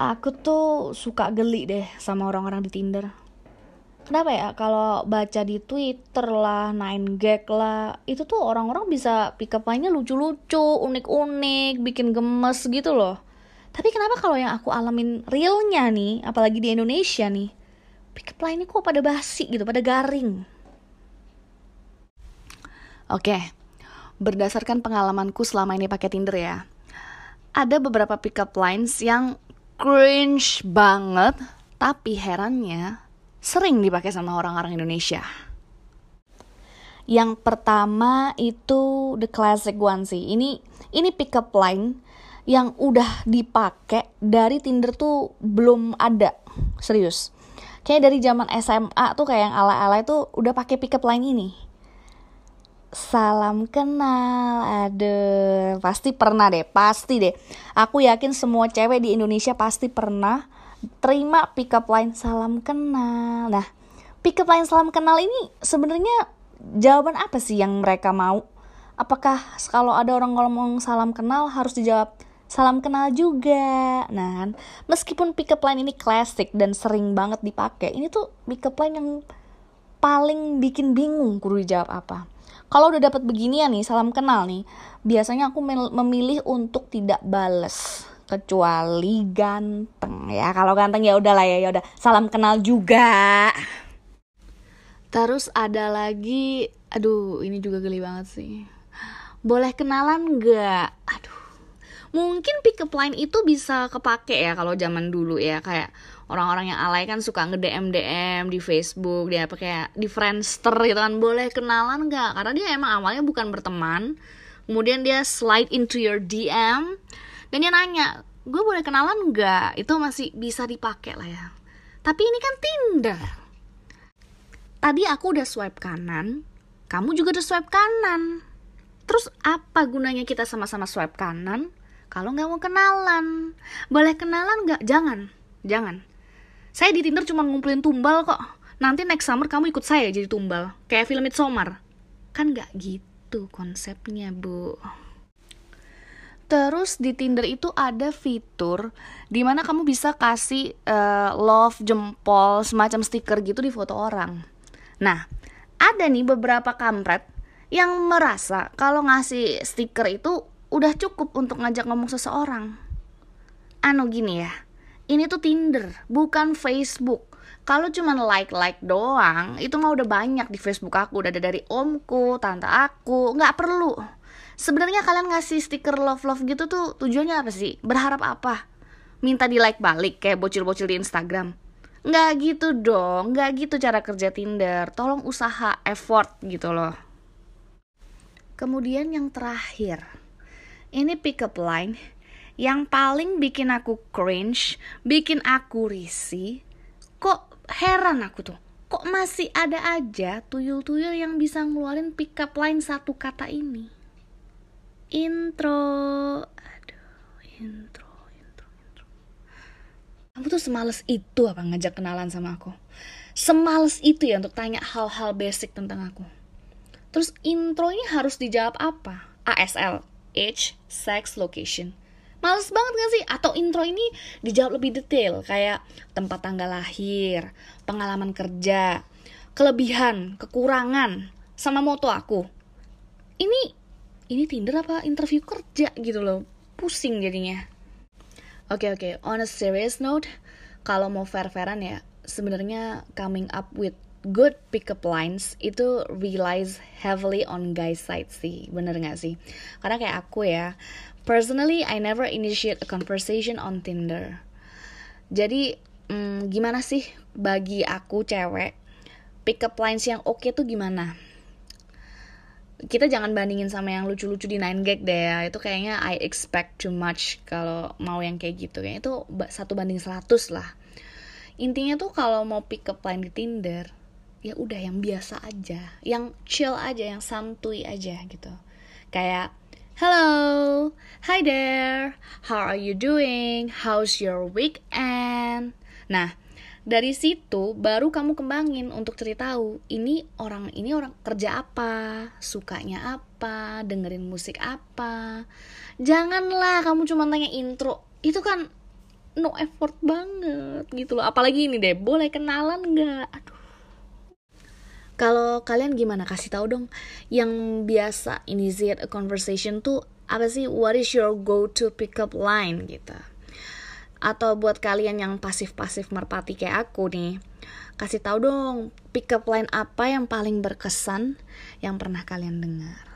Aku tuh suka geli deh sama orang-orang di Tinder. Kenapa ya? Kalau baca di Twitter lah, Nine Gag lah, itu tuh orang-orang bisa pick up lucu-lucu, unik-unik, bikin gemes gitu loh. Tapi kenapa kalau yang aku alamin realnya nih, apalagi di Indonesia nih, pick up line-nya kok pada basi gitu, pada garing. Oke, berdasarkan pengalamanku selama ini pakai Tinder ya, ada beberapa pick up lines yang cringe banget, tapi herannya sering dipakai sama orang-orang Indonesia. Yang pertama itu the classic one sih. Ini ini pick up line yang udah dipakai dari Tinder tuh belum ada. Serius. Kayak dari zaman SMA tuh kayak yang ala-ala itu udah pakai pick up line ini. Salam kenal, ada pasti pernah deh, pasti deh. Aku yakin semua cewek di Indonesia pasti pernah terima pick up line salam kenal. Nah, pick up line salam kenal ini sebenarnya jawaban apa sih yang mereka mau? Apakah kalau ada orang ngomong salam kenal harus dijawab salam kenal juga? Nah, kan, meskipun pick up line ini klasik dan sering banget dipakai, ini tuh pick up line yang paling bikin bingung kudu dijawab apa kalau udah dapat beginian nih salam kenal nih biasanya aku memilih untuk tidak bales kecuali ganteng. Ya kalau ganteng ya udahlah ya ya udah. Salam kenal juga. Terus ada lagi aduh ini juga geli banget sih. Boleh kenalan nggak mungkin pick up line itu bisa kepake ya kalau zaman dulu ya. Kayak orang-orang yang alay kan suka nge DM DM di Facebook dia apa kayak di Friendster gitu kan. Boleh kenalan nggak? Karena dia emang awalnya bukan berteman. Kemudian dia slide into your DM dan dia nanya gue boleh kenalan nggak? Itu masih bisa dipakai lah ya. Tapi ini kan Tinder. Tadi aku udah swipe kanan kamu juga udah swipe kanan. Terus apa gunanya kita sama-sama swipe kanan kalau nggak mau kenalan boleh kenalan nggak jangan jangan saya di Tinder cuma ngumpulin tumbal kok. Nanti next summer kamu ikut saya jadi tumbal. Kayak film Midsommar. Kan gak gitu konsepnya, Bu. Terus di Tinder itu ada fitur di mana kamu bisa kasih uh, love, jempol, semacam stiker gitu di foto orang. Nah, ada nih beberapa kampret yang merasa kalau ngasih stiker itu udah cukup untuk ngajak ngomong seseorang. Anu gini ya, ini tuh Tinder, bukan Facebook. Kalau cuma like-like doang, itu mah udah banyak di Facebook aku. Udah ada dari omku, tante aku, nggak perlu. Sebenarnya kalian ngasih stiker love-love gitu tuh tujuannya apa sih? Berharap apa? Minta di like balik kayak bocil-bocil di Instagram. Nggak gitu dong, nggak gitu cara kerja Tinder. Tolong usaha, effort gitu loh. Kemudian yang terakhir, ini pick up line yang paling bikin aku cringe, bikin aku risih, kok heran aku tuh. Kok masih ada aja tuyul-tuyul yang bisa ngeluarin pick up line satu kata ini. Intro. Aduh, intro, intro, intro. Kamu tuh semales itu apa ngajak kenalan sama aku? Semales itu ya untuk tanya hal-hal basic tentang aku. Terus intro ini harus dijawab apa? ASL, age, sex, location Males banget gak sih? Atau intro ini dijawab lebih detail Kayak tempat tanggal lahir Pengalaman kerja Kelebihan, kekurangan Sama moto aku Ini Ini Tinder apa interview kerja gitu loh Pusing jadinya Oke okay, oke, okay. on a serious note Kalau mau fair-fairan ya sebenarnya coming up with good pickup lines itu relies heavily on guys side sih bener gak sih karena kayak aku ya personally I never initiate a conversation on Tinder jadi hmm, gimana sih bagi aku cewek pickup lines yang oke okay tuh gimana kita jangan bandingin sama yang lucu-lucu di Nine Gag deh ya. Itu kayaknya I expect too much kalau mau yang kayak gitu. Kayaknya itu satu banding seratus lah. Intinya tuh kalau mau pick up line di Tinder, ya udah yang biasa aja yang chill aja yang santuy aja gitu. Kayak hello hi there how are you doing how's your weekend? Nah dari situ baru kamu kembangin untuk cerita tahu ini orang ini orang kerja apa sukanya apa apa dengerin musik apa. Janganlah kamu cuma tanya intro itu kan no effort banget gitu loh. Apalagi ini deh boleh kenalan nggak? Aduh kalau kalian gimana? Kasih tahu dong. Yang biasa initiate a conversation tuh apa sih? What is your go to pick up line gitu. Atau buat kalian yang pasif-pasif merpati kayak aku nih kasih tahu dong pick up line apa yang paling berkesan yang pernah kalian dengar